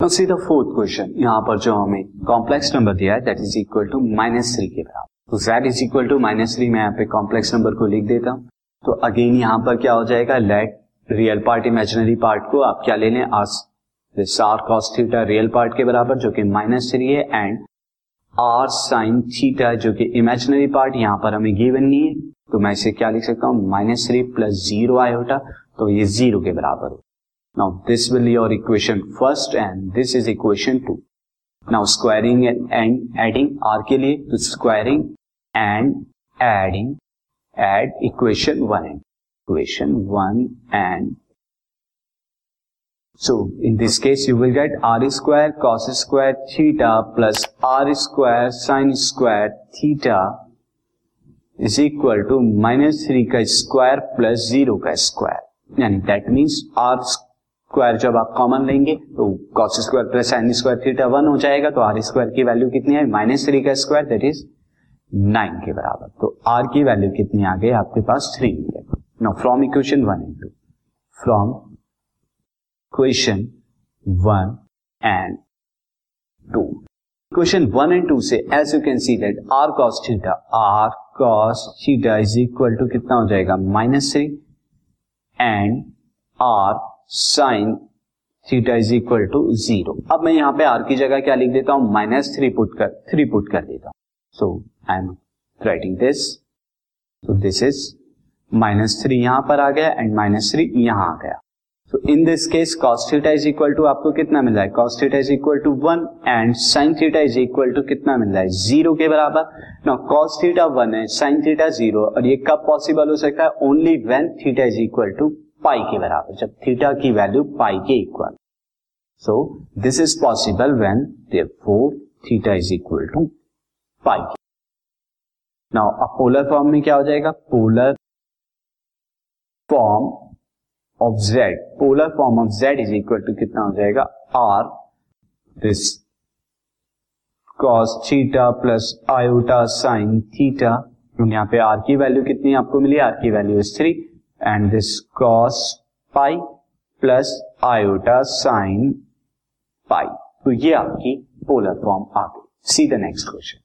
Now see fourth question. यहाँ पर जो हमें कॉम्प्लेक्स नंबर दिया है that is equal to minus three के बराबर। तो z is equal to minus three मैं यहाँ पे कॉम्प्लेक्स नंबर को लिख देता हूँ। तो अगेन यहाँ पर क्या हो जाएगा? Let real part imaginary part को आप क्या ले लें? R r cos theta real part के बराबर, जो कि माइनस थ्री है एंड आर साइन थीटा जो कि इमेजिनरी पार्ट यहाँ पर हमें गिवन नहीं है। तो मैं इसे क्या लिख सकता हूँ? Minus three plus zero iota तो ये ज़ीरो के बराबर हो Now this will be your equation first and this is equation two. Now squaring and, and adding r के लिए तो squaring and adding add equation one and equation one and so in this case you will get r square cos square theta plus r square sin square theta is equal to minus three का square plus zero का square यानी that means are square जब आप common लेंगे तो cos square plus sine square theta one हो जाएगा तो आर स्क्वायर की वैल्यू कितनी है? माइनस थ्री का स्क्वायर दैट इज़ नाइन के बराबर। तो आर की वैल्यू कितनी आ गई? आपके पास three no from equation one and two from equation one and two equation one and two से as you can see that r cos theta r cos theta is equal to कितना हो जाएगा? Minus three and r sine theta is equal to zero अब मैं यहाँ पे are की जगह क्या लिख देता हूँ? माइनस थ्री पुट कर थ्री पुट कर देता हूँ। So I am writing this so this is minus three यहाँ पर आ गया एंड माइनस थ्री यहाँ आ गया। So in this case cos theta is equal to आपको कितना मिल रहा है? Cos theta is equal to one and sine theta is equal to कितना मिल रहा है? ज़ीरो के बराबर। नो कॉस थीटा वन है साइन थीटा ज़ीरो और ये कब पॉसिबल हो सकता है? Only when theta is equal to pi के बराबर, जब थीटा की वैल्यू पाई के equal so this is possible when four theta is equal to pi now अब पोलर फॉर्म में क्या हो जाएगा? Polar form of z polar form of z is equal to कितना हो जाएगा? R this cos theta plus iota sine theta यहाँ पे आर की वैल्यू कितनी आपको मिली? आर की value is three and this cos pi plus iota sine pi तो ये आपकी पोलर फॉर्म आ गई। See the next question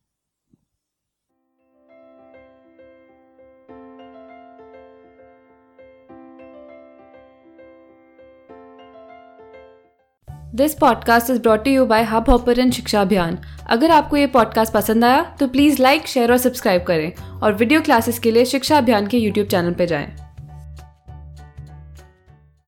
this podcast is brought you by Hubhopper Shiksha Abhiyan अगर आपको ये पॉडकास्ट पसंद आया तो प्लीज़ लाइक शेयर और सब्सक्राइब करें। और वीडियो क्लासेस के लिए शिक्षा अभियान के यूट्यूब चैनल पर जाएँ।